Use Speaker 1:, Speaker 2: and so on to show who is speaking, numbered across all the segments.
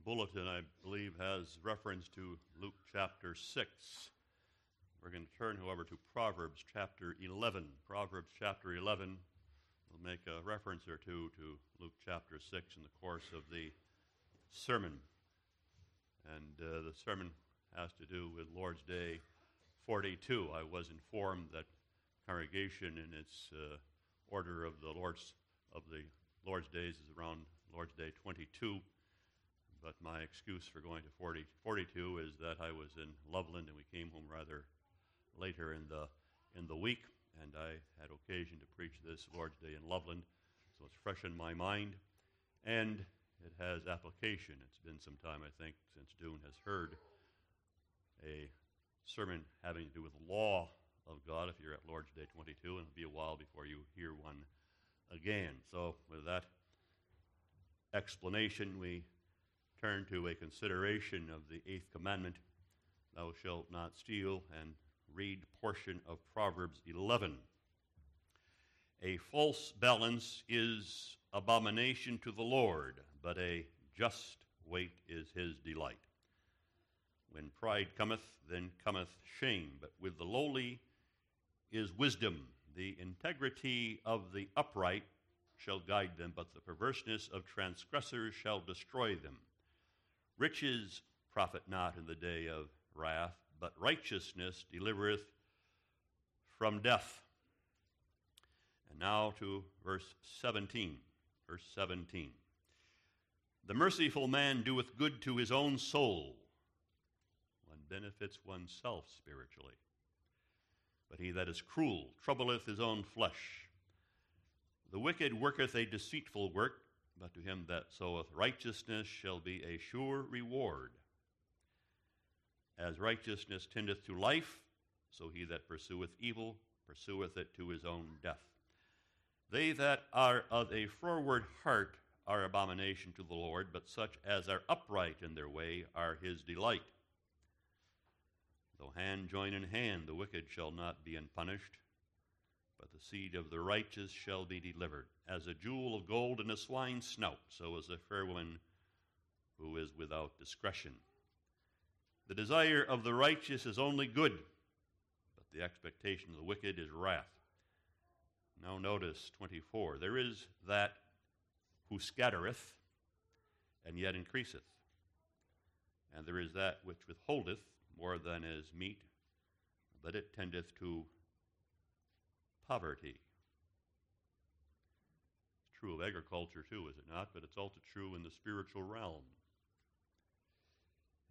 Speaker 1: The bulletin, I believe, has reference to Luke chapter 6. We're going to turn, however, to Proverbs chapter 11. Proverbs chapter 11 We'll make a reference or two to Luke chapter 6 in the course of the sermon. And uh, the sermon has to do with Lord's Day 42. I was informed that congregation in its uh, order of the Lord's of the Lord's days is around Lord's Day 22 but my excuse for going to 40, 42 is that I was in Loveland and we came home rather later in the, in the week, and I had occasion to preach this Lord's Day in Loveland, so it's fresh in my mind, and it has application. It's been some time, I think, since Doon has heard a sermon having to do with the law of God if you're at Lord's Day 22, and it'll be a while before you hear one again. So, with that explanation, we turn to a consideration of the eighth commandment Thou shalt not steal, and read portion of Proverbs 11. A false balance is abomination to the Lord, but a just weight is his delight. When pride cometh, then cometh shame, but with the lowly is wisdom. The integrity of the upright shall guide them, but the perverseness of transgressors shall destroy them. Riches profit not in the day of wrath, but righteousness delivereth from death. And now to verse 17. Verse 17. The merciful man doeth good to his own soul. One benefits oneself spiritually. But he that is cruel troubleth his own flesh. The wicked worketh a deceitful work but to him that soweth righteousness shall be a sure reward. As righteousness tendeth to life, so he that pursueth evil pursueth it to his own death. They that are of a froward heart are abomination to the Lord, but such as are upright in their way are his delight. Though hand join in hand, the wicked shall not be unpunished but the seed of the righteous shall be delivered. As a jewel of gold in a swine's snout, so is a fair woman who is without discretion. The desire of the righteous is only good, but the expectation of the wicked is wrath. Now notice 24. There is that who scattereth, and yet increaseth. And there is that which withholdeth more than is meet, but it tendeth to poverty. It's true of agriculture too, is it not? But it's also true in the spiritual realm,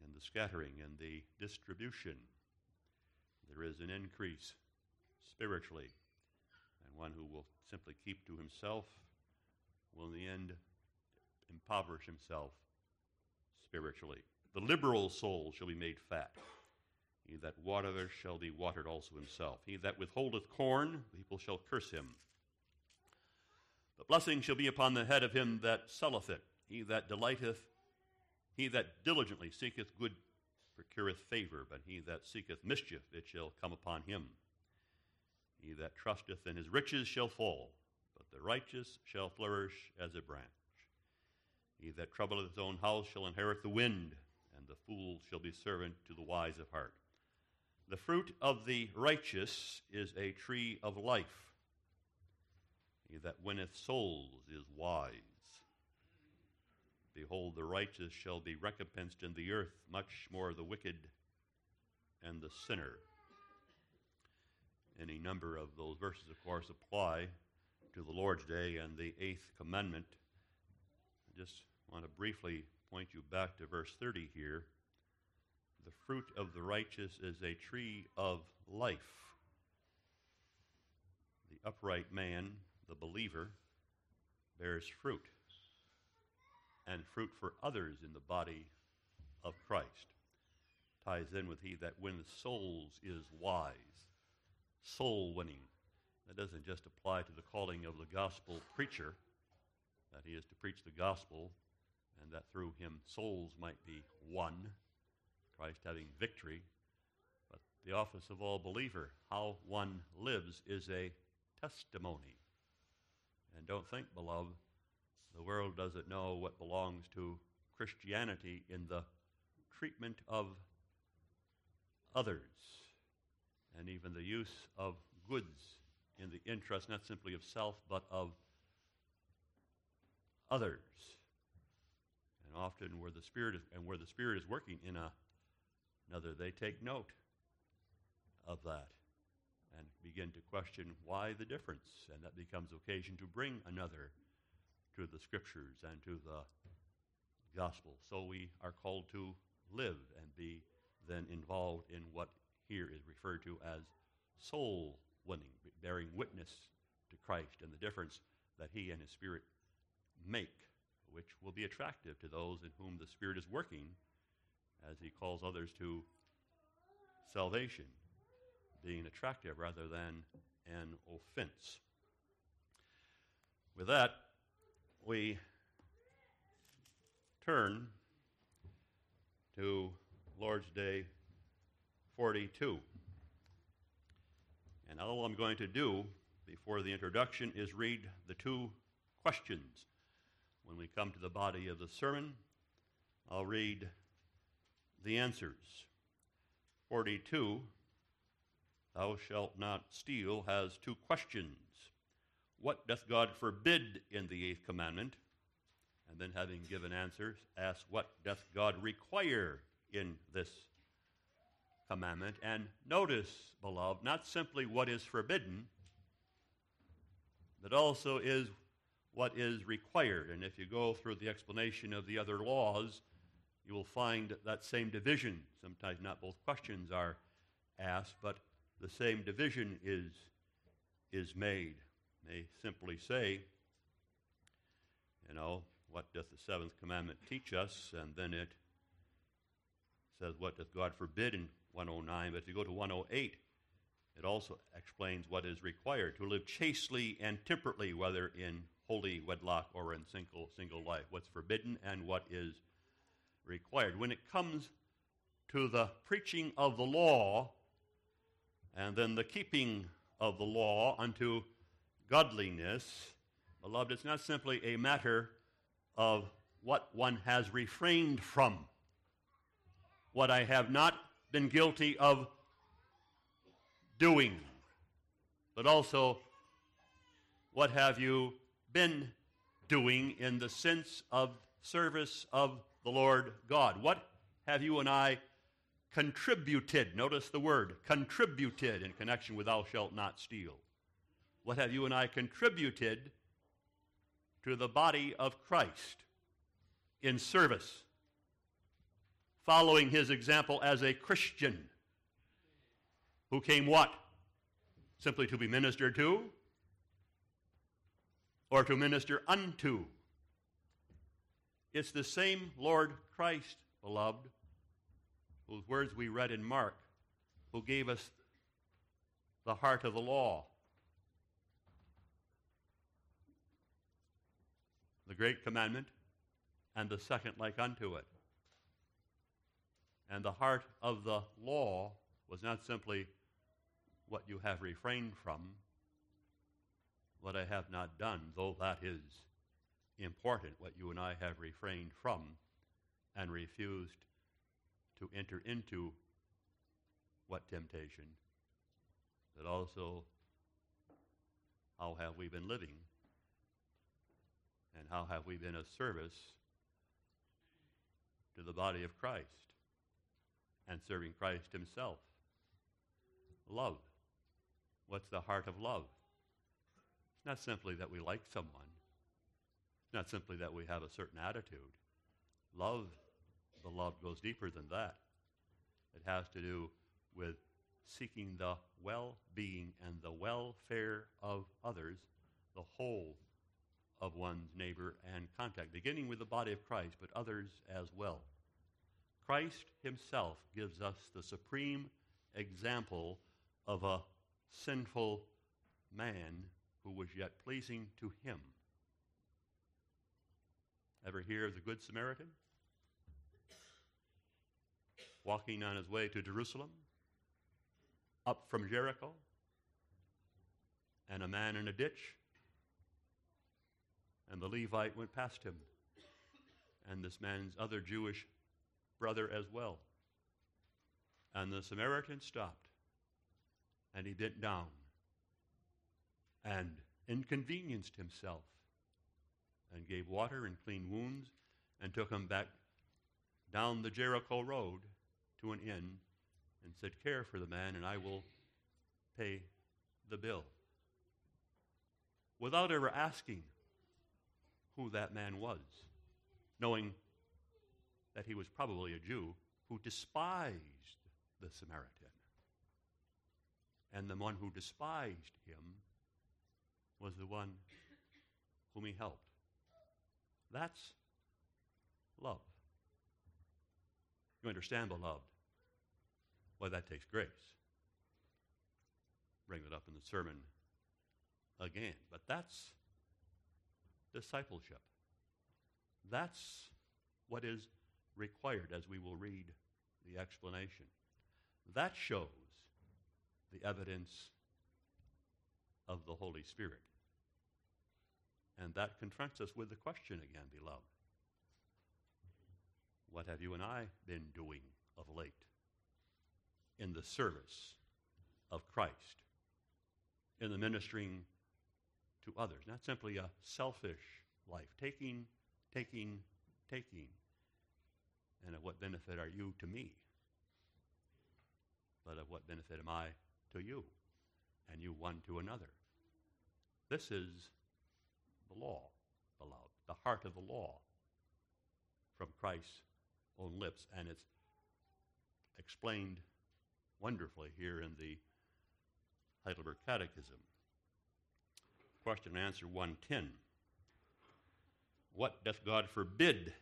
Speaker 1: in the scattering and the distribution. There is an increase spiritually, and one who will simply keep to himself will in the end impoverish himself spiritually. The liberal soul shall be made fat. He that watereth shall be watered also himself. He that withholdeth corn, people shall curse him. The blessing shall be upon the head of him that selleth it. He that delighteth, he that diligently seeketh good procureth favor, but he that seeketh mischief, it shall come upon him. He that trusteth in his riches shall fall, but the righteous shall flourish as a branch. He that troubleth his own house shall inherit the wind, and the fool shall be servant to the wise of heart. The fruit of the righteous is a tree of life. He that winneth souls is wise. Behold, the righteous shall be recompensed in the earth, much more the wicked and the sinner. Any number of those verses, of course, apply to the Lord's Day and the eighth commandment. I just want to briefly point you back to verse 30 here. The fruit of the righteous is a tree of life. The upright man, the believer, bears fruit, and fruit for others in the body of Christ. Ties in with he that wins souls is wise. Soul winning. That doesn't just apply to the calling of the gospel preacher, that he is to preach the gospel, and that through him souls might be won Christ having victory. But the office of all believer, how one lives, is a testimony. And don't think, beloved, the world doesn't know what belongs to Christianity in the treatment of others and even the use of goods in the interest not simply of self but of others. And often where the spirit is, and where the spirit is working in a, another, they take note of that and begin to question why the difference, and that becomes occasion to bring another to the scriptures and to the gospel. So we are called to live and be then involved in what here is referred to as soul winning, bearing witness to Christ and the difference that He and His Spirit make, which will be attractive to those in whom the Spirit is working as He calls others to salvation, being attractive rather than an offense. With that, we turn to Lord's Day 42. And all I'm going to do before the introduction is read the two questions. When we come to the body of the sermon, I'll read the answers. 42, Thou shalt not steal, has two questions. What doth God forbid in the eighth commandment? And then, having given answers, ask, What doth God require in this commandment? And notice, beloved, not simply what is forbidden, but also is what is required. And if you go through the explanation of the other laws, you will find that same division. Sometimes not both questions are asked, but the same division is, is made. They simply say, you know, what doth the seventh commandment teach us? And then it says, what doth God forbid in 109? But if you go to 108, it also explains what is required to live chastely and temperately, whether in holy wedlock or in single, single life. What's forbidden and what is required. When it comes to the preaching of the law and then the keeping of the law unto godliness, beloved, it's not simply a matter of what one has refrained from, what I have not been guilty of doing, but also what have you been doing in the sense of service of the Lord God? What have you and I contributed? Notice the word contributed in connection with thou shalt not steal. What have you and I contributed to the body of Christ in service, following his example as a Christian who came what? Simply to be ministered to or to minister unto. It's the same Lord Christ, beloved, whose words we read in Mark, who gave us the heart of the law. the great commandment, and the second like unto it. And the heart of the law was not simply what you have refrained from, what I have not done, though that is important, what you and I have refrained from and refused to enter into what temptation, but also how have we been living and how have we been of service to the body of Christ and serving Christ himself? Love. What's the heart of love? It's not simply that we like someone. Not simply that we have a certain attitude. Love, the love goes deeper than that. It has to do with seeking the well being and the welfare of others, the whole of one's neighbor and contact, beginning with the body of Christ, but others as well. Christ himself gives us the supreme example of a sinful man who was yet pleasing to him. Ever hear of the Good Samaritan? Walking on his way to Jerusalem, up from Jericho, and a man in a ditch and the Levite went past him. and this man's other Jewish brother as well. And the Samaritan stopped, and he bent down and inconvenienced himself and gave water and clean wounds and took him back down the Jericho road to an inn and said, Care for the man, and I will pay the bill. Without ever asking who that man was, knowing that he was probably a Jew who despised the Samaritan. And the one who despised him was the one whom he helped. That's love. You understand, beloved, why that takes grace. Bring it up in the sermon again. But that's discipleship. That's what is required as we will read the explanation. That shows the evidence of the Holy Spirit. And that confronts us with the question again, beloved. What have you and I been doing of late in the service of Christ, in the ministering to others? Not simply a selfish life, taking, taking, taking. And of what benefit are you to me? But of what benefit am I to you? And you one to another. This is the law, beloved, the heart of the law from Christ's own lips, and it's explained wonderfully here in the Heidelberg Catechism. Question and answer 110. What doth God forbid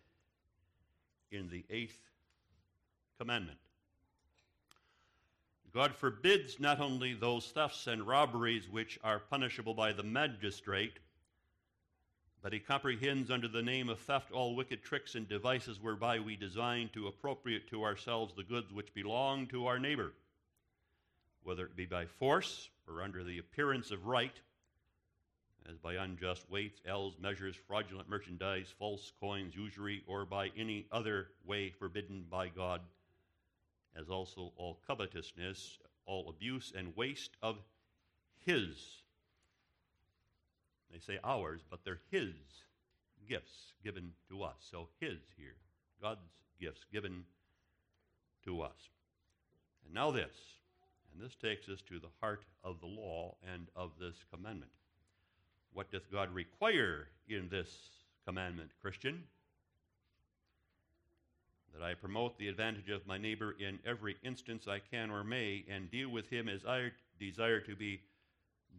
Speaker 1: in the eighth commandment? God forbids not only those thefts and robberies which are punishable by the magistrate, but he comprehends under the name of theft all wicked tricks and devices whereby we design to appropriate to ourselves the goods which belong to our neighbor, whether it be by force or under the appearance of right, as by unjust weights, ells, measures, fraudulent merchandise, false coins, usury, or by any other way forbidden by God, as also all covetousness, all abuse and waste of his they say ours, but they're His gifts given to us. So His here, God's gifts given to us. And now this, and this takes us to the heart of the law and of this commandment. What doth God require in this commandment, Christian? That I promote the advantage of my neighbor in every instance I can or may, and deal with him as I desire to be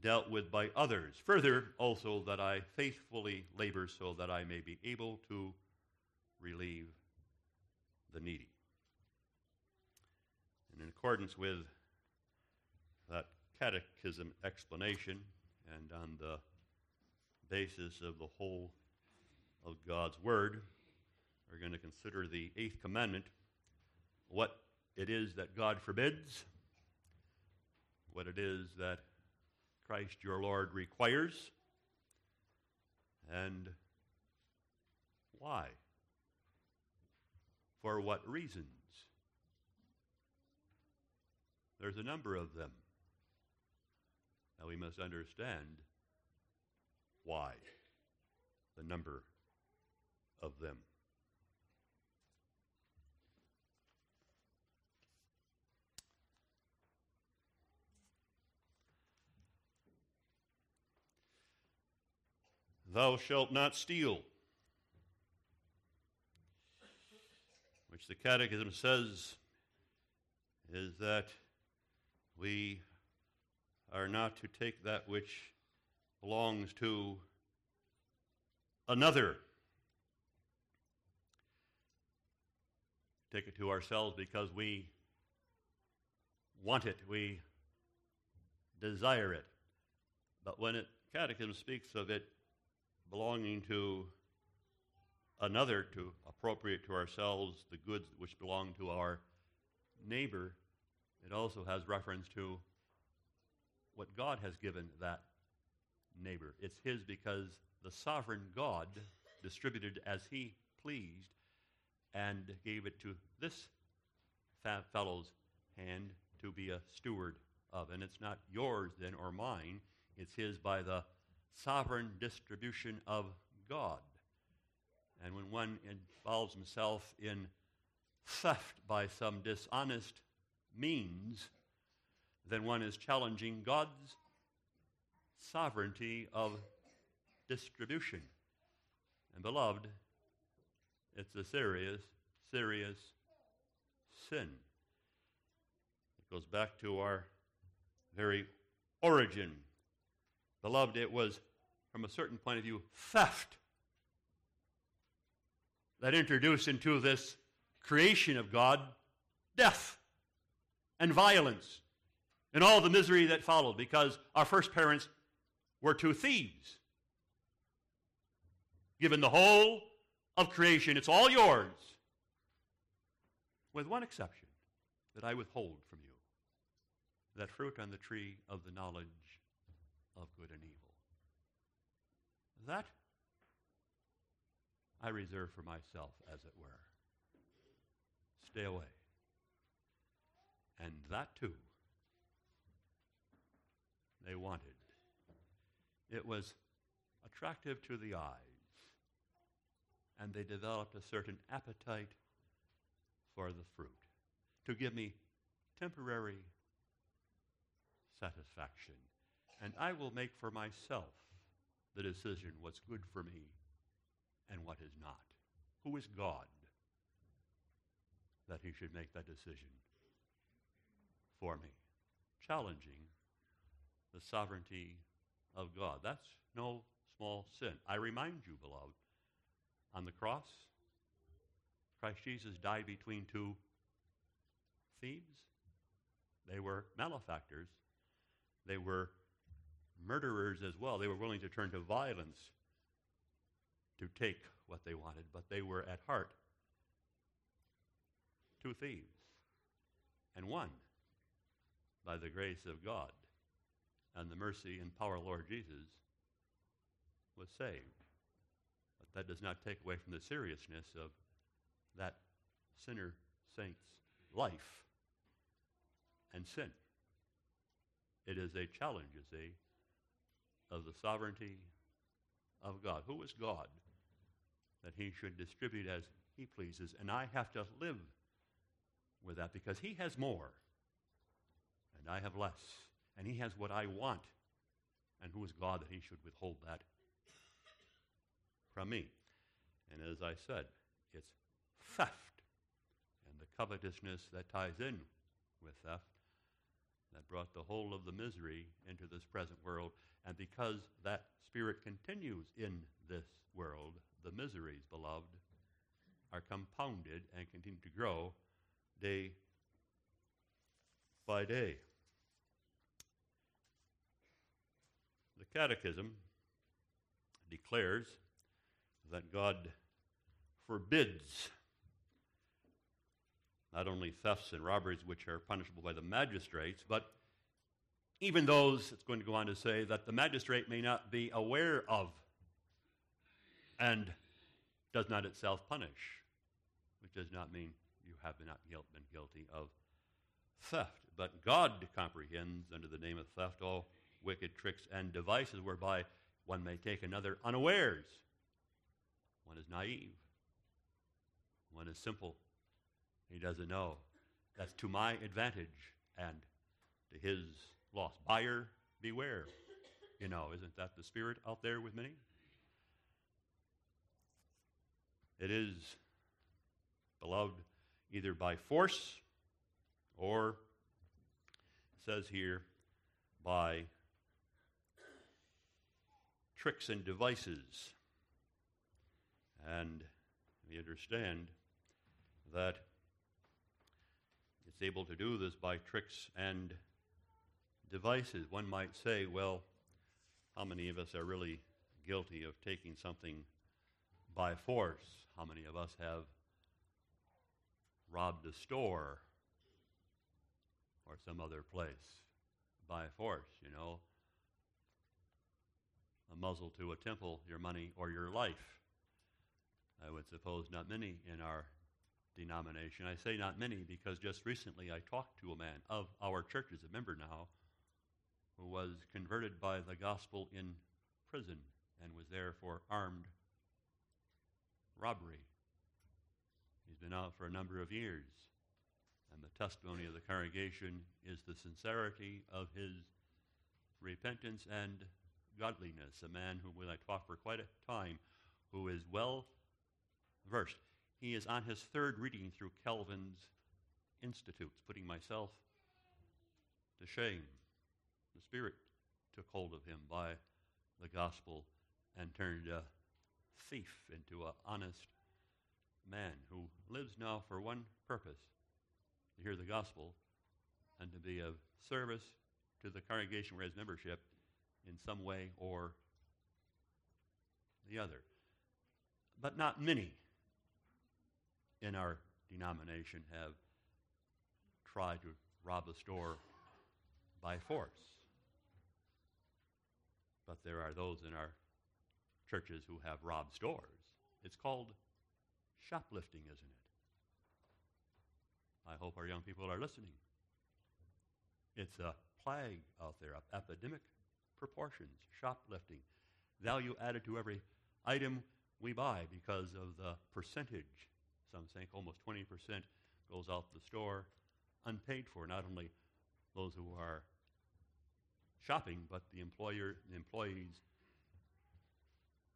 Speaker 1: dealt with by others. Further, also that I faithfully labor so that I may be able to relieve the needy. And in accordance with that catechism explanation and on the basis of the whole of God's Word, we're going to consider the eighth commandment, what it is that God forbids, what it is that Christ your Lord requires, and why? For what reasons? There's a number of them. Now we must understand why, the number of them. Thou shalt not steal. Which the Catechism says is that we are not to take that which belongs to another. Take it to ourselves because we want it, we desire it. But when it, Catechism speaks of it belonging to another to appropriate to ourselves the goods which belong to our neighbor, it also has reference to what God has given that neighbor. It's his because the sovereign God distributed as he pleased and gave it to this fellow's hand to be a steward of. And it's not yours then or mine, it's his by the sovereign distribution of God. And when one involves himself in theft by some dishonest means, then one is challenging God's sovereignty of distribution. And beloved, it's a serious, serious sin. It goes back to our very origin. Beloved, it was, from a certain point of view, theft that introduced into this creation of God death and violence and all the misery that followed because our first parents were two thieves. Given the whole of creation, it's all yours, with one exception that I withhold from you that fruit on the tree of the knowledge of good and evil. That I reserve for myself, as it were. Stay away. And that too, they wanted. It was attractive to the eyes, and they developed a certain appetite for the fruit to give me temporary satisfaction. And I will make for myself the decision what's good for me and what is not. Who is God that he should make that decision for me? Challenging the sovereignty of God. That's no small sin. I remind you, beloved, on the cross, Christ Jesus died between two thieves. They were malefactors. They were murderers as well. They were willing to turn to violence to take what they wanted, but they were at heart two thieves. And one, by the grace of God and the mercy and power of Lord Jesus, was saved. But that does not take away from the seriousness of that sinner saint's life and sin. It is a challenge, you see, of the sovereignty of God. Who is God that he should distribute as he pleases? And I have to live with that because he has more and I have less. And he has what I want. And who is God that he should withhold that from me? And as I said, it's theft and the covetousness that ties in with theft that brought the whole of the misery into this present world. And because that spirit continues in this world, the miseries, beloved, are compounded and continue to grow day by day. The Catechism declares that God forbids not only thefts and robberies, which are punishable by the magistrates, but even those, it's going to go on to say, that the magistrate may not be aware of and does not itself punish, which does not mean you have not been guilty of theft. But God comprehends under the name of theft all wicked tricks and devices whereby one may take another unawares. One is naive. One is simple. He doesn't know. That's to my advantage and to his loss. Buyer, beware. You know, isn't that the spirit out there with many? It is, beloved, either by force or, says here, by tricks and devices. And we understand that it's able to do this by tricks and devices. One might say, well, how many of us are really guilty of taking something by force? How many of us have robbed a store or some other place by force, you know? A muzzle to a temple, your money or your life. I would suppose not many in our denomination. I say not many because just recently I talked to a man of our church as a member now was converted by the gospel in prison and was there for armed robbery. He's been out for a number of years, and the testimony of the congregation is the sincerity of his repentance and godliness. A man who, when I talked for quite a time, who is well versed. He is on his third reading through Calvin's Institutes, putting myself to shame. The Spirit took hold of him by the gospel and turned a thief into an honest man who lives now for one purpose to hear the gospel and to be of service to the congregation where his membership in some way or the other. But not many in our denomination have tried to rob a store by force. But there are those in our churches who have robbed stores. It's called shoplifting, isn't it? I hope our young people are listening. It's a plague out there of epidemic proportions, shoplifting, value added to every item we buy because of the percentage. Some think almost 20% goes out the store unpaid for, not only those who are shopping, but the employer, the employees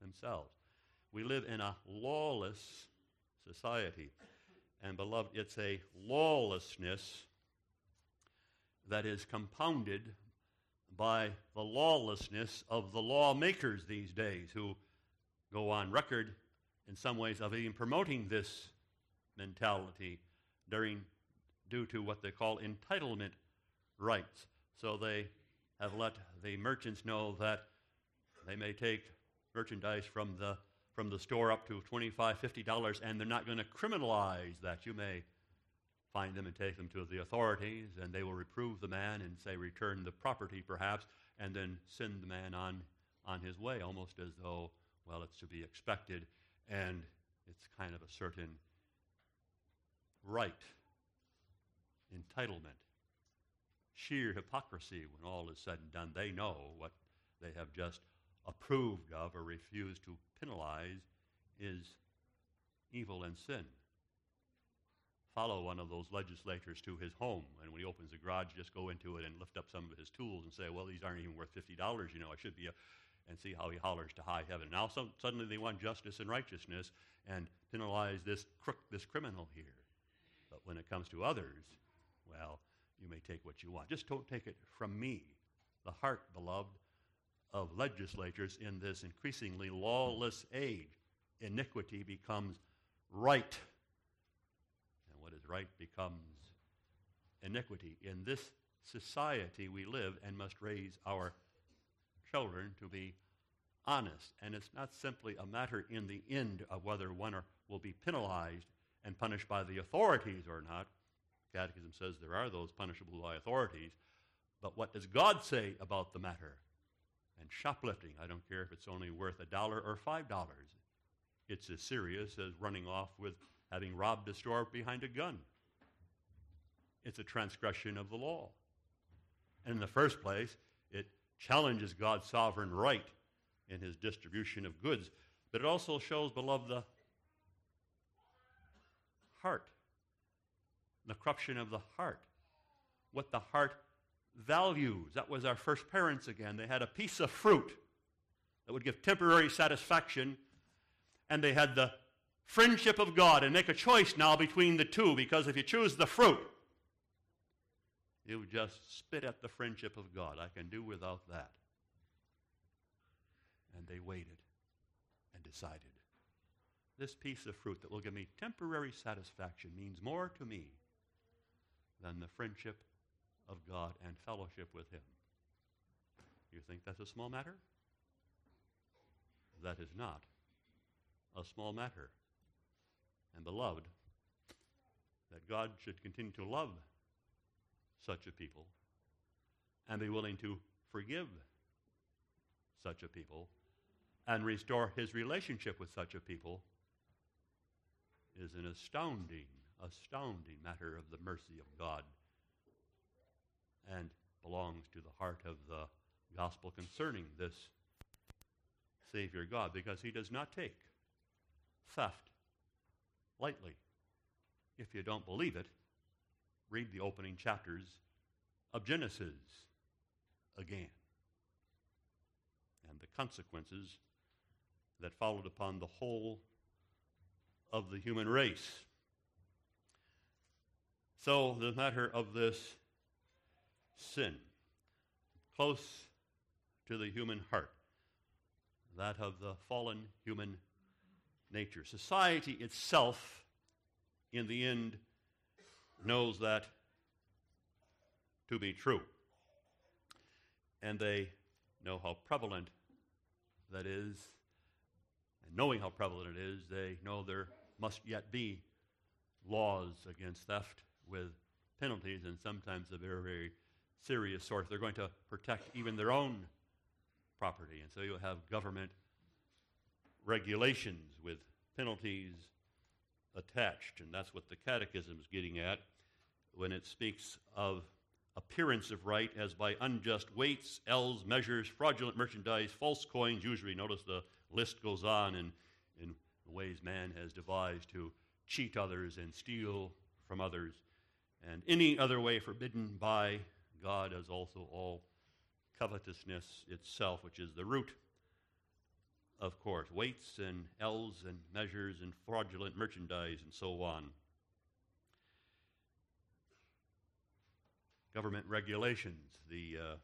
Speaker 1: themselves. We live in a lawless society. And, beloved, it's a lawlessness that is compounded by the lawlessness of the lawmakers these days who go on record in some ways of even promoting this mentality during due to what they call entitlement rights. So they have let the merchants know that they may take merchandise from the from the store up to $25, $50, and they're not going to criminalize that. You may find them and take them to the authorities and they will reprove the man and say return the property perhaps and then send the man on on his way almost as though well it's to be expected. And it's kind of a certain right entitlement sheer hypocrisy when all is said and done they know what they have just approved of or refused to penalize is evil and sin. Follow one of those legislators to his home, and when he opens the garage, just go into it and lift up some of his tools and say, Well, these aren't even worth $50, you know, I should be a. And see how he hollers to high heaven. Now, so, suddenly they want justice and righteousness and penalize this crook, this criminal here. But when it comes to others, well, you may take what you want. Just don't take it from me. The heart, beloved, of legislatures in this increasingly lawless age. Iniquity becomes right, and what is right becomes iniquity. In this society we live and must raise our children to be honest. And it's not simply a matter in the end of whether one will be penalized and punished by the authorities or not. Catechism says there are those punishable by authorities. But what does God say about the matter? And shoplifting, I don't care if it's only worth a dollar or five dollars. It's as serious as running off with having robbed a store behind a gun. It's a transgression of the law. And in the first place, it challenges God's sovereign right in his distribution of goods, but it also shows, beloved, the heart, the corruption of the heart, what the heart values. That was our first parents again. They had a piece of fruit that would give temporary satisfaction, and they had the friendship of God. And make a choice now between the two, because if you choose the fruit, you just spit at the friendship of God. I can do without that. And they waited and decided. This piece of fruit that will give me temporary satisfaction means more to me than the friendship of God and fellowship with Him. You think that's a small matter? That is not a small matter. And beloved, that God should continue to love such a people and be willing to forgive such a people and restore his relationship with such a people is an astounding astounding matter of the mercy of God and belongs to the heart of the gospel concerning this Savior God because he does not take theft lightly. If you don't believe it, read the opening chapters of Genesis again and the consequences that followed upon the whole of the human race. So, the matter of this sin, close to the human heart, that of the fallen human nature. Society itself, in the end, knows that to be true. And they know how prevalent that is. And knowing how prevalent it is, they know there must yet be laws against theft with penalties, and sometimes a very, very serious sort. They're going to protect even their own property. And so you'll have government regulations with penalties attached. And that's what the Catechism is getting at when it speaks of appearance of right as by unjust weights, ells, measures, fraudulent merchandise, false coins, usury. Notice the list goes on in, in ways man has devised to cheat others and steal from others, and any other way forbidden by God, as also all covetousness itself, which is the root, of course, weights and ells and measures and fraudulent merchandise and so on. government regulations. The uh,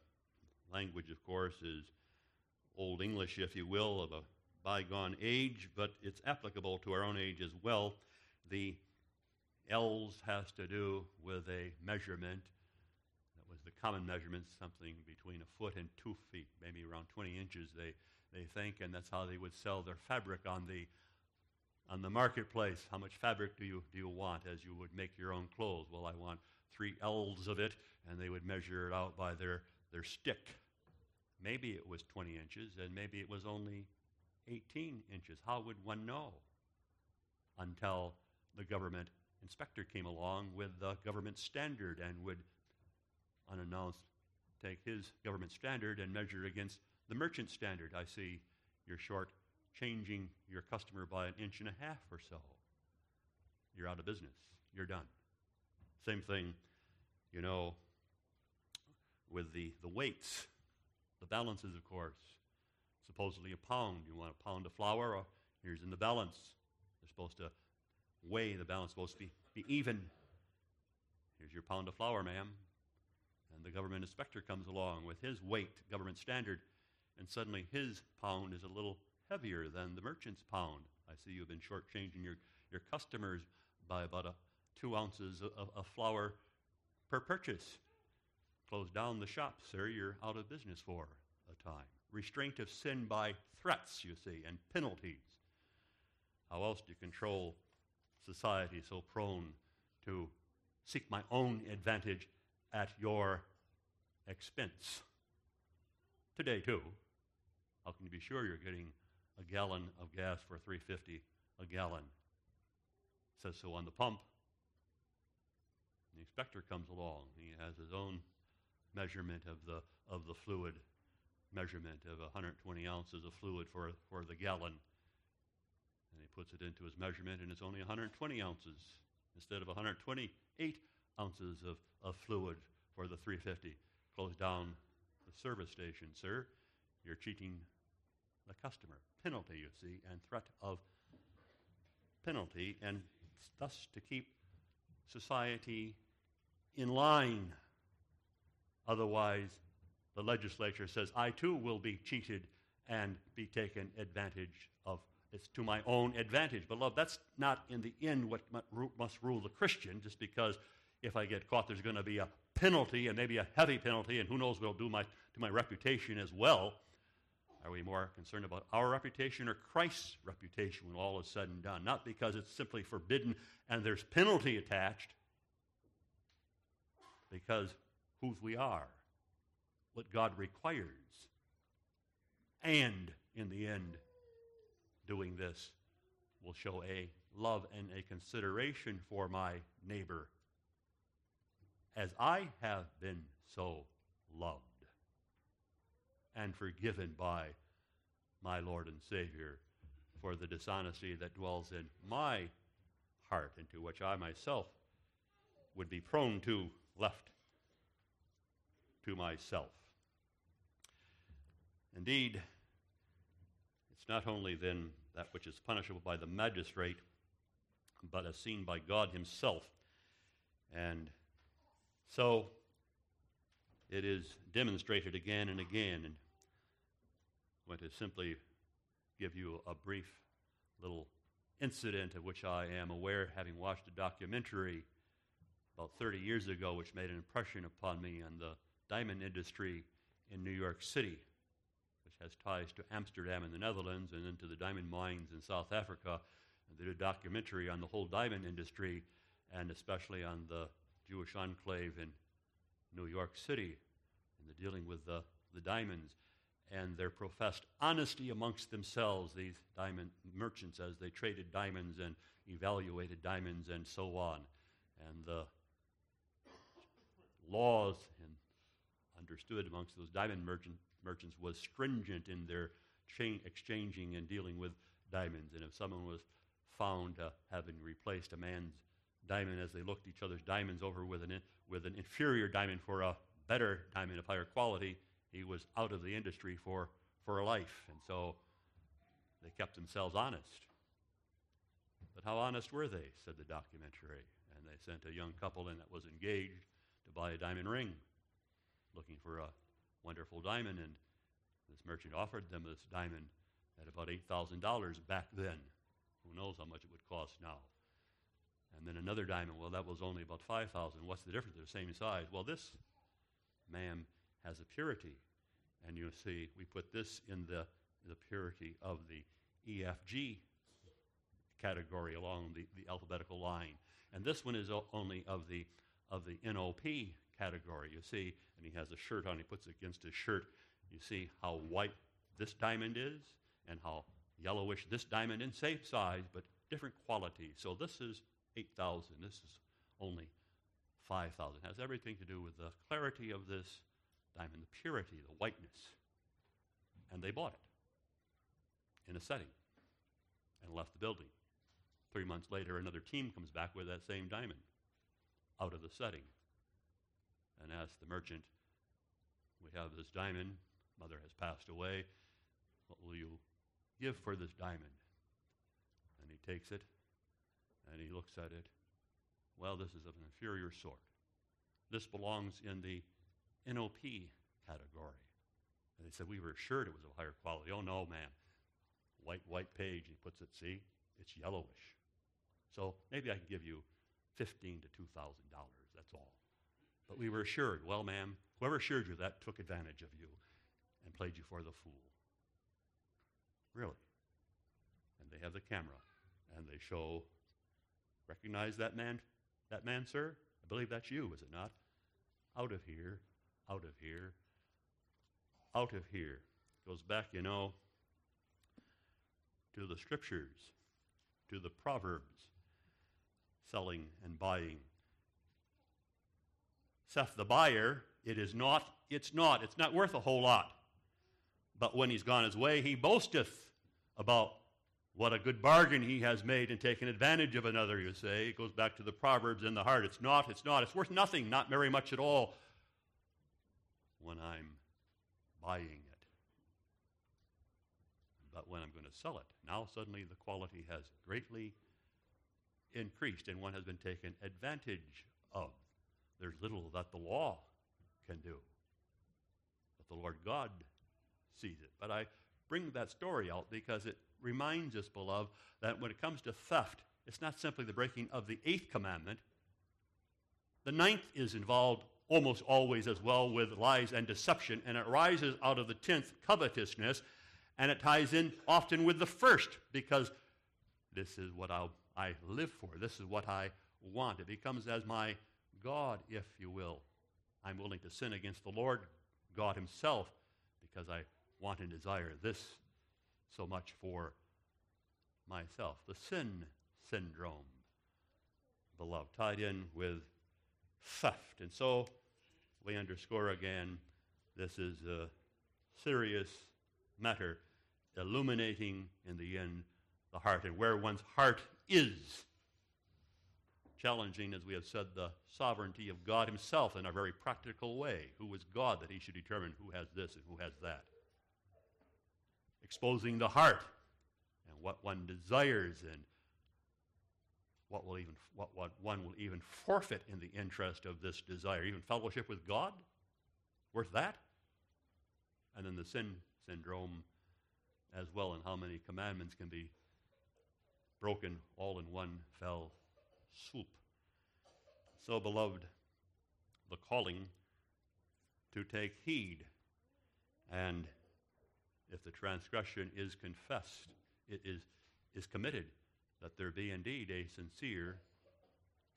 Speaker 1: language, of course, is Old English, if you will, of a bygone age, but it's applicable to our own age as well. The ells has to do with a measurement that was the common measurement, something between a foot and two feet, maybe around 20 inches, they, they think, and that's how they would sell their fabric on the on the marketplace. How much fabric do you do you want as you would make your own clothes? Well, I want three ells of it, and they would measure it out by their, their stick. Maybe it was 20 inches, and maybe it was only 18 inches. How would one know? Until the government inspector came along with the government standard and would, unannounced, take his government standard and measure against the merchant standard. I see you're short changing your customer by an inch and a half or so. You're out of business. You're done. Same thing, you know, with the, the weights, the balances, of course. Supposedly a pound. You want a pound of flour, or here's in the balance. They're supposed to weigh the balance, supposed to be, be even. Here's your pound of flour, ma'am. And the government inspector comes along with his weight, government standard, and suddenly his pound is a little heavier than the merchant's pound. I see you've been shortchanging your, your customers by about a two ounces of, of flour per purchase. Close down the shop, sir. You're out of business for a time. Restraint of sin by threats, you see, and penalties. How else do you control society so prone to seek my own advantage at your expense? Today, too. How can you be sure you're getting a gallon of gas for 350 a gallon? Says so on the pump. The inspector comes along. He has his own measurement of the, of the fluid, measurement of 120 ounces of fluid for, for the gallon. And he puts it into his measurement, and it's only 120 ounces instead of 128 ounces of, of fluid for the 350. Close down the service station, sir. You're cheating the customer. Penalty, you see, and threat of penalty, and thus to keep society in line. Otherwise, the legislature says, I too will be cheated and be taken advantage. It's to my own advantage. Beloved, that's not in the end what must rule the Christian, just because if I get caught, there's going to be a penalty and maybe a heavy penalty, and who knows what it'll do my, to my reputation as well. Are we more concerned about our reputation or Christ's reputation when all is said and done? Not because it's simply forbidden and there's penalty attached, because whose we are, what God requires, and in the end, doing this will show a love and a consideration for my neighbor as I have been so loved and forgiven by my Lord and Savior for the dishonesty that dwells in my heart, into which I myself would be prone to left to myself. Indeed, not only then that which is punishable by the magistrate, but as seen by God Himself. And so it is demonstrated again and again. And I want to simply give you a brief little incident of which I am aware, having watched a documentary about 30 years ago, which made an impression upon me on the diamond industry in New York City, has ties to Amsterdam in the Netherlands and then to the diamond mines in South Africa. And they did a documentary on the whole diamond industry and especially on the Jewish enclave in New York City and the dealing with the, the diamonds and their professed honesty amongst themselves, these diamond merchants, as they traded diamonds and evaluated diamonds and so on. And the laws and understood amongst those diamond merchant, merchants was stringent in their chain exchanging and dealing with diamonds. And if someone was found uh, having replaced a man's diamond as they looked each other's diamonds over with an, in, with an inferior diamond for a better diamond of higher quality, he was out of the industry for, for a life. And so they kept themselves honest. But how honest were they, said the documentary. And they sent a young couple in that was engaged to buy a diamond ring, looking for a wonderful diamond. And this merchant offered them this diamond at about $8,000 back then. Who knows how much it would cost now? And then another diamond, well, that was only about 5,000. What's the difference? They're the same size. Well, this, ma'am, has a purity. And you see, we put this in the, the purity of the EFG category along the, the alphabetical line. And this one is only of the, of the NOP category, you see. And he has a shirt on, he puts it against his shirt. You see how white this diamond is and how yellowish this diamond in same size, but different quality. So this is 8,000. This is only 5,000. It has everything to do with the clarity of this diamond, the purity, the whiteness. And they bought it in a setting and left the building. Three months later, another team comes back with that same diamond out of the setting and asks the merchant, We have this diamond. Mother has passed away. What will you give for this diamond? And he takes it and he looks at it. Well, this is of an inferior sort. This belongs in the NOP category. And they said, We were assured it was of higher quality. Oh, no, man. White, white page. He puts it, see? It's yellowish. So maybe I can give you fifteen to $2,000. That's all. But we were assured, well, ma'am, whoever assured you that took advantage of you and played you for the fool. Really. And they have the camera and they show Recognize that man, that man, sir? I believe that's you, is it not? Out of here, out of here, out of here. Goes back, you know, to the scriptures, to the proverbs, selling and buying. Saith the buyer, it is not, it's not, it's not worth a whole lot. But when he's gone his way, he boasteth about what a good bargain he has made and taken advantage of another, you say. It goes back to the Proverbs in the heart. It's not, it's not. It's worth nothing, not very much at all when I'm buying it. But when I'm going to sell it, now suddenly the quality has greatly increased and one has been taken advantage of. There's little that the law can do. But the Lord God sees it. But I bring that story out because it reminds us, beloved, that when it comes to theft, it's not simply the breaking of the eighth commandment. The ninth is involved almost always as well with lies and deception, and it rises out of the tenth, covetousness, and it ties in often with the first because this is what I'll, I live for. This is what I want. It becomes as my God, if you will. I'm willing to sin against the Lord God Himself because I want and desire this so much for myself. The sin syndrome, beloved, tied in with theft. And so we underscore again this is a serious matter, illuminating in the end the heart and where one's heart is. Challenging, as we have said, the sovereignty of God Himself in a very practical way. Who is God that He should determine who has this and who has that? Exposing the heart and what one desires and what will even what, what one will even forfeit in the interest of this desire, even fellowship with God, worth that? And then the sin syndrome as well, and how many commandments can be broken all in one fell swoop. So, beloved, the calling to take heed, and if the transgression is confessed, it is, is committed, that there be indeed a sincere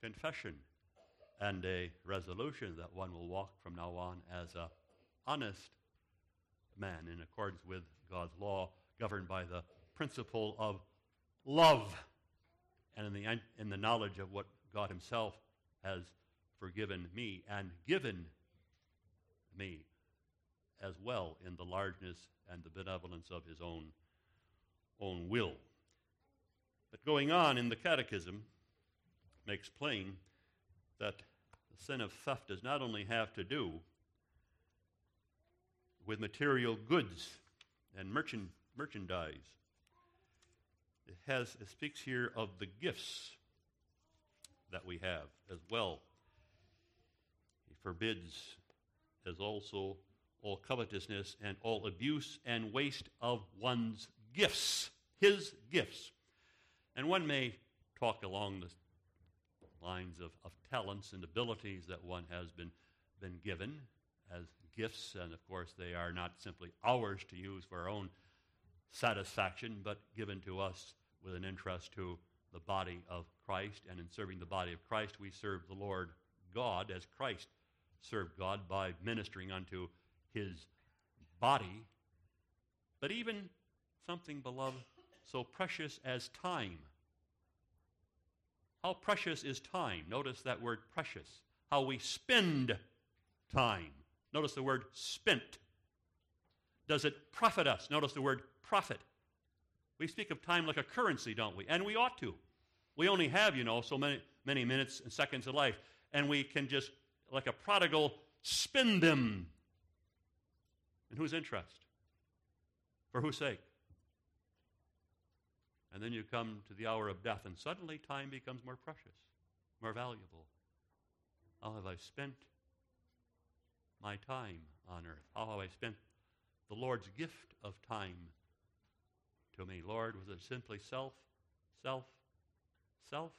Speaker 1: confession and a resolution that one will walk from now on as a honest man in accordance with God's law, governed by the principle of love and in the, in the knowledge of what God Himself has forgiven me and given me as well in the largeness and the benevolence of His own, own will. But going on in the Catechism makes plain that the sin of theft does not only have to do with material goods and merchant, merchandise, has, it speaks here of the gifts that we have as well. He forbids, as also, all covetousness and all abuse and waste of one's gifts, his gifts. And one may talk along the lines of, of talents and abilities that one has been, been given as gifts, and of course, they are not simply ours to use for our own satisfaction, but given to us with an interest to the body of Christ. And in serving the body of Christ, we serve the Lord God as Christ served God by ministering unto his body. But even something, beloved, so precious as time. How precious is time? Notice that word precious. How we spend time. Notice the word spent. Does it profit us? Notice the word profit. We speak of time like a currency, don't we? And we ought to. We only have, you know, so many, many minutes and seconds of life, and we can just, like a prodigal, spend them. In whose interest? For whose sake? And then you come to the hour of death, and suddenly time becomes more precious, more valuable. How have I spent my time on earth? How have I spent the Lord's gift of time to me? Lord, was it simply self, self, self?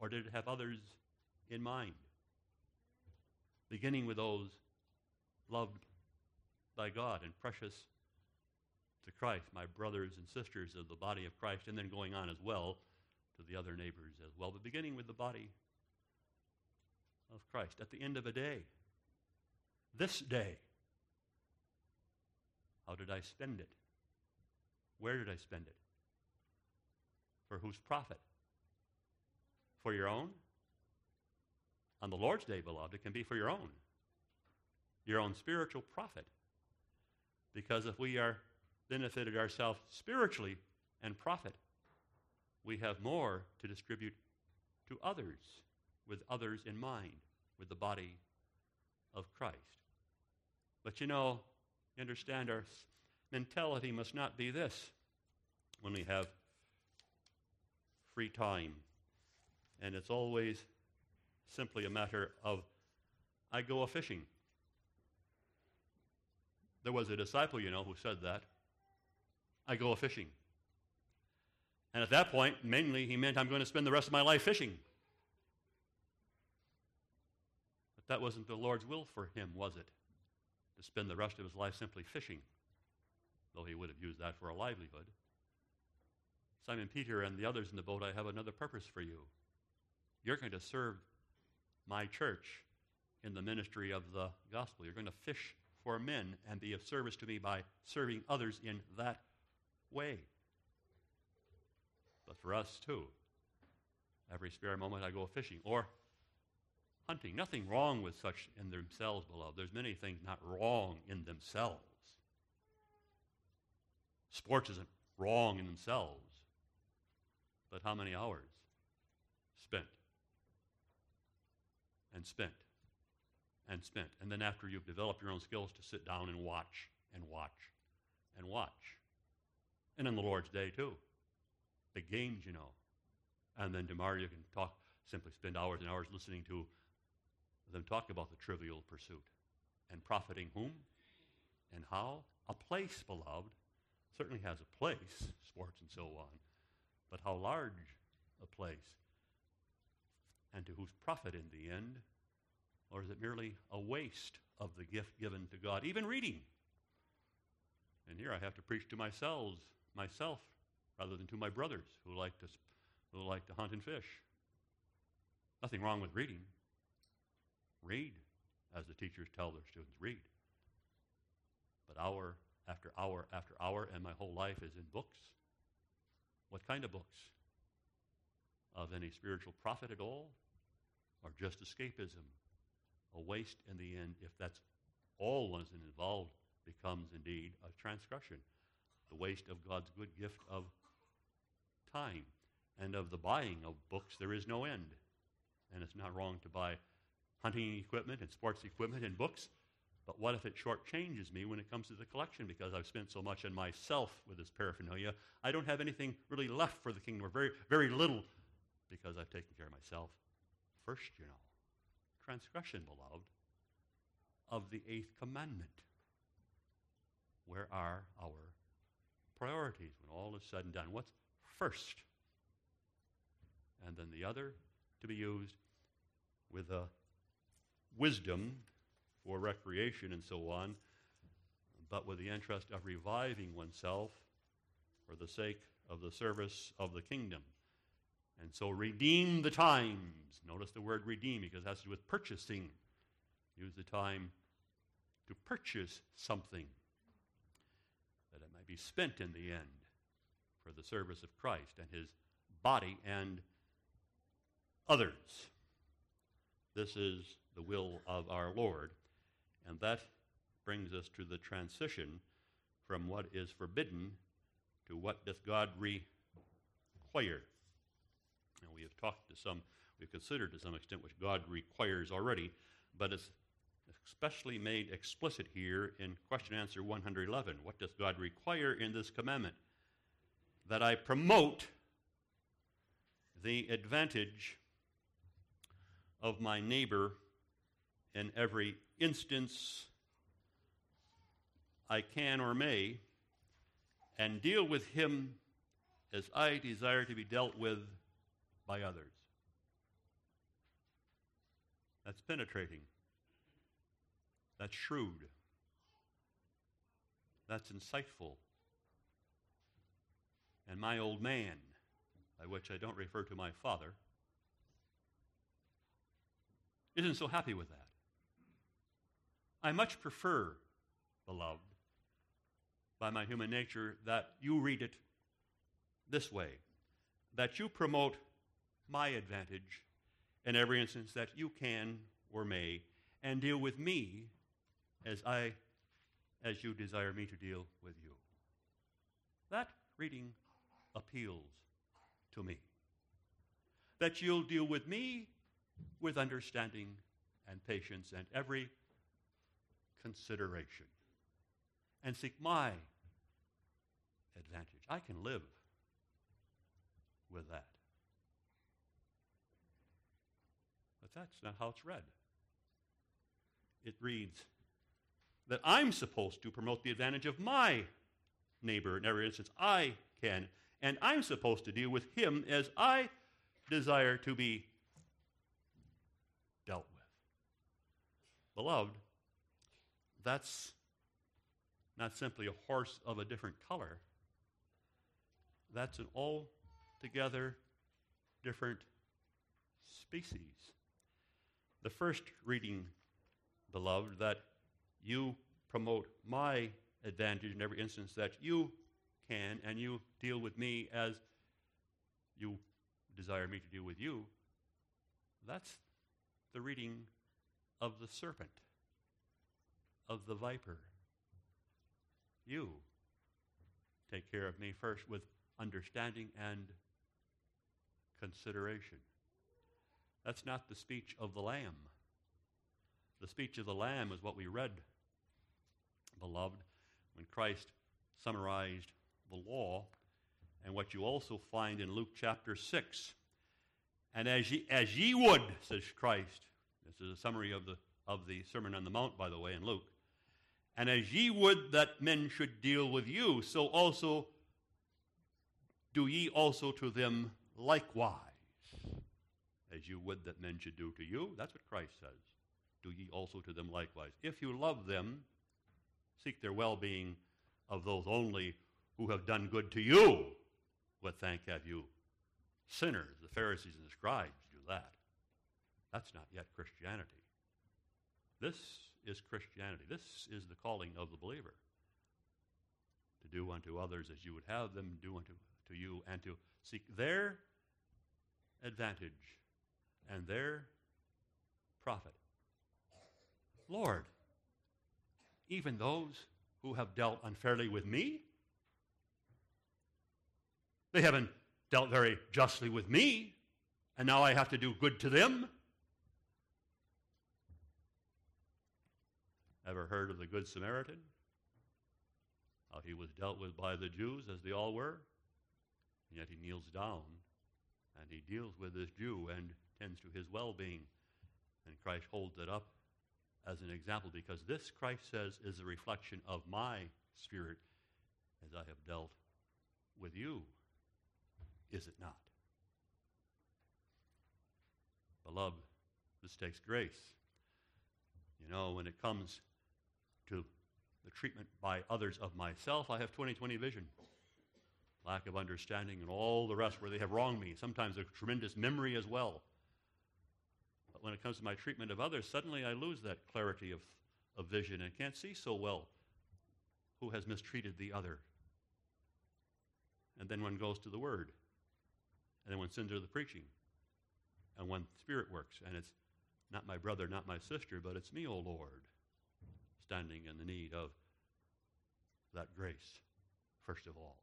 Speaker 1: Or did it have others in mind? Beginning with those loved by God and precious to Christ, my brothers and sisters of the body of Christ, and then going on as well to the other neighbors as well, but beginning with the body of Christ. At the end of a day, this day, how did I spend it? Where did I spend it? For whose profit? For your own? On the Lord's day, beloved, it can be for your own. Your own spiritual profit. Because if we are benefited ourselves spiritually and profit, we have more to distribute to others with others in mind, with the body of Christ. But you know, you understand, our mentality must not be this when we have free time. And it's always simply a matter of, I go a fishing. There was a disciple, you know, who said that. I go a fishing. And at that point, mainly, he meant I'm going to spend the rest of my life fishing. But that wasn't the Lord's will for him, was it? To spend the rest of his life simply fishing, though he would have used that for a livelihood. Simon Peter and the others in the boat, I have another purpose for you. You're going to serve my church in the ministry of the gospel. You're going to fish for men and be of service to me by serving others in that way. But for us, too, every spare moment I go fishing or hunting. Nothing wrong with such in themselves, beloved. There's many things not wrong in themselves. Sports isn't wrong in themselves. But how many hours spent and spent and spent? And then after you've developed your own skills to sit down and watch and watch and watch. And in the Lord's day, too. The games, you know. And then tomorrow you can talk, simply spend hours and hours listening to them talk about the trivial pursuit and profiting whom and how. A place, beloved, certainly has a place, sports and so on, but how large a place and to whose profit in the end? Or is it merely a waste of the gift given to God, even reading? And here I have to preach to myself, myself rather than to my brothers who like to, who like to hunt and fish. Nothing wrong with reading. Read, as the teachers tell their students, read. But hour after hour after hour, and my whole life is in books. What kind of books? Of any spiritual profit at all? Or just escapism? A waste in the end, if that's all one is involved, becomes indeed a transgression. The waste of God's good gift of time. And of the buying of books, there is no end. And it's not wrong to buy hunting equipment and sports equipment and books. But what if it shortchanges me when it comes to the collection because I've spent so much on myself with this paraphernalia? I don't have anything really left for the kingdom, or very, very little, because I've taken care of myself. First, you know, transgression, beloved, of the eighth commandment. Where are our priorities when all is said and done? What's first? And then the other to be used with a wisdom for recreation and so on, but with the interest of reviving oneself for the sake of the service of the kingdom. And so redeem the times. Notice the word redeem because it has to do with purchasing. Use the time to purchase something that it might be spent in the end for the service of Christ and his body and others. This is the will of our Lord. And that brings us to the transition from what is forbidden to what doth God require. And we have talked to some, we've considered to some extent what God requires already, but it's especially made explicit here in question answer 111. What does God require in this commandment? That I promote the advantage of my neighbor in every instance I can or may, and deal with him as I desire to be dealt with by others. That's penetrating. That's shrewd. That's insightful. And my old man, by which I don't refer to my father, isn't so happy with that. I much prefer, beloved, by my human nature, that you read it this way that you promote my advantage in every instance that you can or may, and deal with me as I as you desire me to deal with you. That reading appeals to me. That you'll deal with me with understanding and patience and every consideration and seek my advantage. I can live with that. But that's not how it's read. It reads that I'm supposed to promote the advantage of my neighbor in every instance I can, and I'm supposed to deal with him as I desire to be dealt with. Beloved, that's not simply a horse of a different color. That's an altogether different species. The first reading, beloved, that you promote my advantage in every instance that you can, and you deal with me as you desire me to deal with you. That's the reading of the serpent, of the viper. You take care of me first with understanding and consideration. That's not the speech of the Lamb. The speech of the Lamb is what we read, beloved, when Christ summarized the law, and what you also find in Luke chapter 6. And as ye, as ye would, says Christ, this is a summary of the, of the Sermon on the Mount, by the way, in Luke. And as ye would that men should deal with you, so also do ye also to them likewise. As you would that men should do to you. That's what Christ says. Do ye also to them likewise. If you love them, seek their well being of those only who have done good to you. What thank have you? Sinners, the Pharisees and the scribes do that. That's not yet Christianity. This is Christianity. This is the calling of the believer to do unto others as you would have them do unto to you and to seek their advantage and their profit. Lord, even those who have dealt unfairly with me, they haven't dealt very justly with me, and now I have to do good to them. Ever heard of the Good Samaritan? How he was dealt with by the Jews as they all were? And yet he kneels down and he deals with this Jew and tends to his well being. And Christ holds it up as an example because this, Christ says, is a reflection of my spirit as I have dealt with you. Is it not? Beloved, this takes grace. You know, when it comes to the treatment by others of myself, I have 20 20 vision. Lack of understanding and all the rest where they have wronged me. Sometimes a tremendous memory as well. But when it comes to my treatment of others, suddenly I lose that clarity of, of vision and can't see so well who has mistreated the other. And then one goes to the Word. And then one sins to the preaching. And one Spirit works. And it's not my brother, not my sister, but it's me, O Lord standing in the need of that grace, first of all.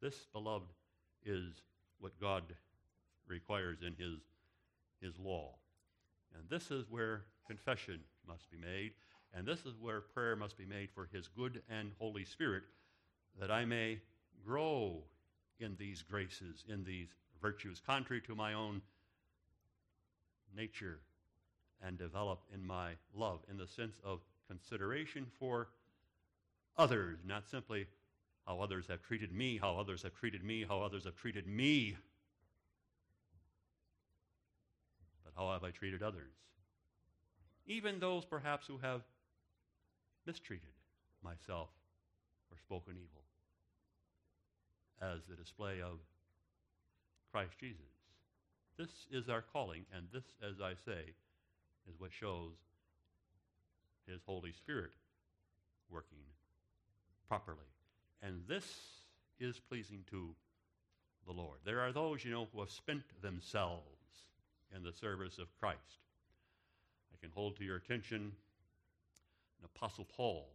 Speaker 1: This, beloved, is what God requires in his, his law. And this is where confession must be made, and this is where prayer must be made for his good and Holy Spirit, that I may grow in these graces, in these virtues, contrary to my own nature, and develop in my love, in the sense of consideration for others, not simply how others have treated me, how others have treated me, how others have treated me, but how have I treated others? Even those perhaps who have mistreated myself or spoken evil as the display of Christ Jesus. This is our calling, and this, as I say, is what shows his Holy Spirit working properly. And this is pleasing to the Lord. There are those, you know, who have spent themselves in the service of Christ. I can hold to your attention an Apostle Paul,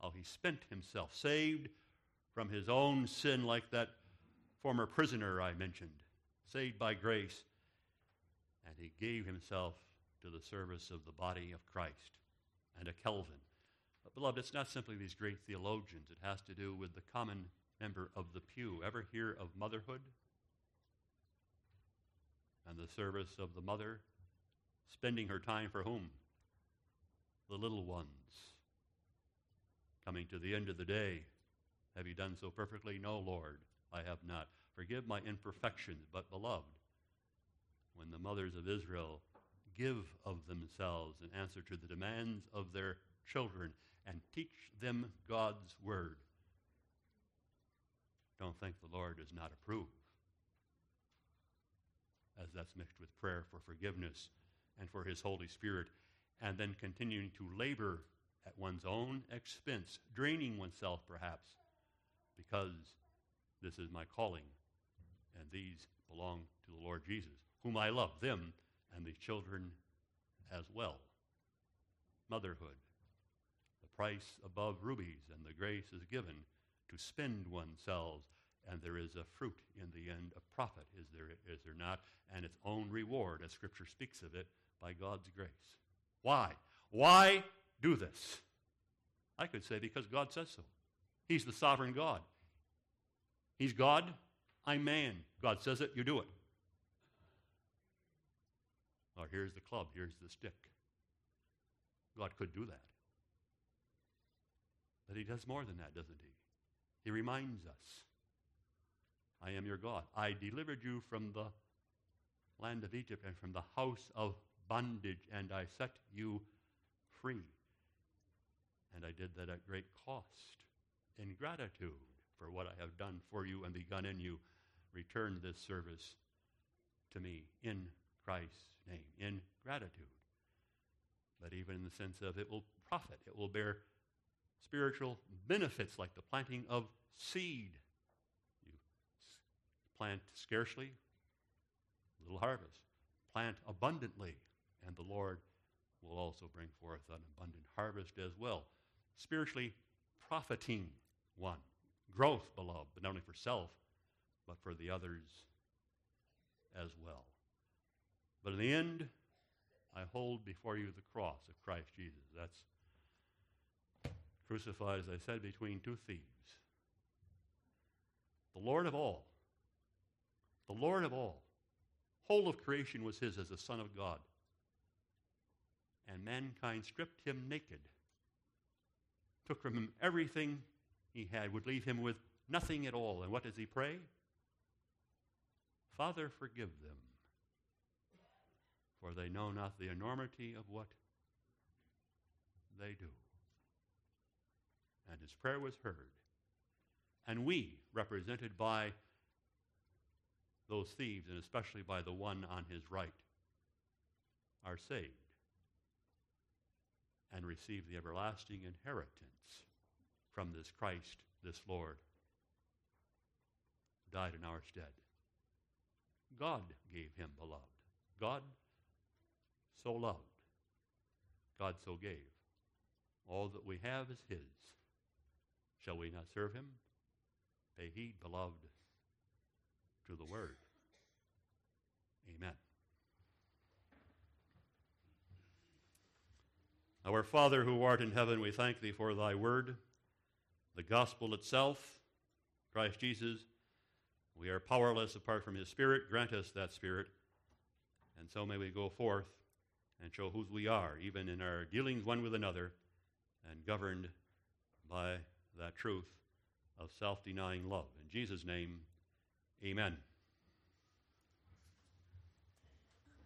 Speaker 1: how he spent himself, saved from his own sin, like that former prisoner I mentioned, saved by grace, and he gave himself to the service of the body of Christ and a Calvin. But, beloved, it's not simply these great theologians. It has to do with the common member of the pew. Ever hear of motherhood? And the service of the mother spending her time for whom? The little ones. Coming to the end of the day. Have you done so perfectly? No, Lord, I have not. Forgive my imperfections, but beloved, when the mothers of Israel give of themselves in answer to the demands of their children and teach them God's word. Don't think the Lord does not approve, as that's mixed with prayer for forgiveness and for His Holy Spirit, and then continuing to labor at one's own expense, draining oneself perhaps, because this is my calling, and these belong to the Lord Jesus, whom I love, them and the children as well. Motherhood, the price above rubies, and the grace is given to spend oneself, and there is a fruit in the end, a profit, is there, is there not, and its own reward, as Scripture speaks of it, by God's grace. Why? Why do this? I could say because God says so. He's the sovereign God. He's God, I'm man. God says it, you do it. Or here's the club, here's the stick. God could do that. But he does more than that, doesn't he? He reminds us I am your God. I delivered you from the land of Egypt and from the house of bondage, and I set you free. And I did that at great cost. In gratitude for what I have done for you and begun in you, return this service to me in Christ's name, in gratitude. But even in the sense of it will profit, it will bear spiritual benefits like the planting of seed. You plant scarcely, little harvest. Plant abundantly, and the Lord will also bring forth an abundant harvest as well. Spiritually profiting one. Growth, beloved, but not only for self, but for the others as well. But in the end, I hold before you the cross of Christ Jesus. That's crucified, as I said, between two thieves. The Lord of all, the Lord of all, whole of creation was his as the Son of God. And mankind stripped him naked, took from him everything he had, would leave him with nothing at all. And what does he pray? Father, forgive them, for they know not the enormity of what they do. And his prayer was heard. And we, represented by those thieves, and especially by the one on his right, are saved and receive the everlasting inheritance from this Christ, this Lord, died in our stead. God gave him, beloved. God so loved. God so gave. All that we have is his. Shall we not serve him? Pay heed, beloved, to the word. Amen. Our Father who art in heaven, we thank thee for thy word, the gospel itself, Christ Jesus. We are powerless apart from his Spirit. Grant us that Spirit. And so may we go forth and show whose we are, even in our dealings one with another, and governed by that truth of self denying love. In Jesus' name, amen.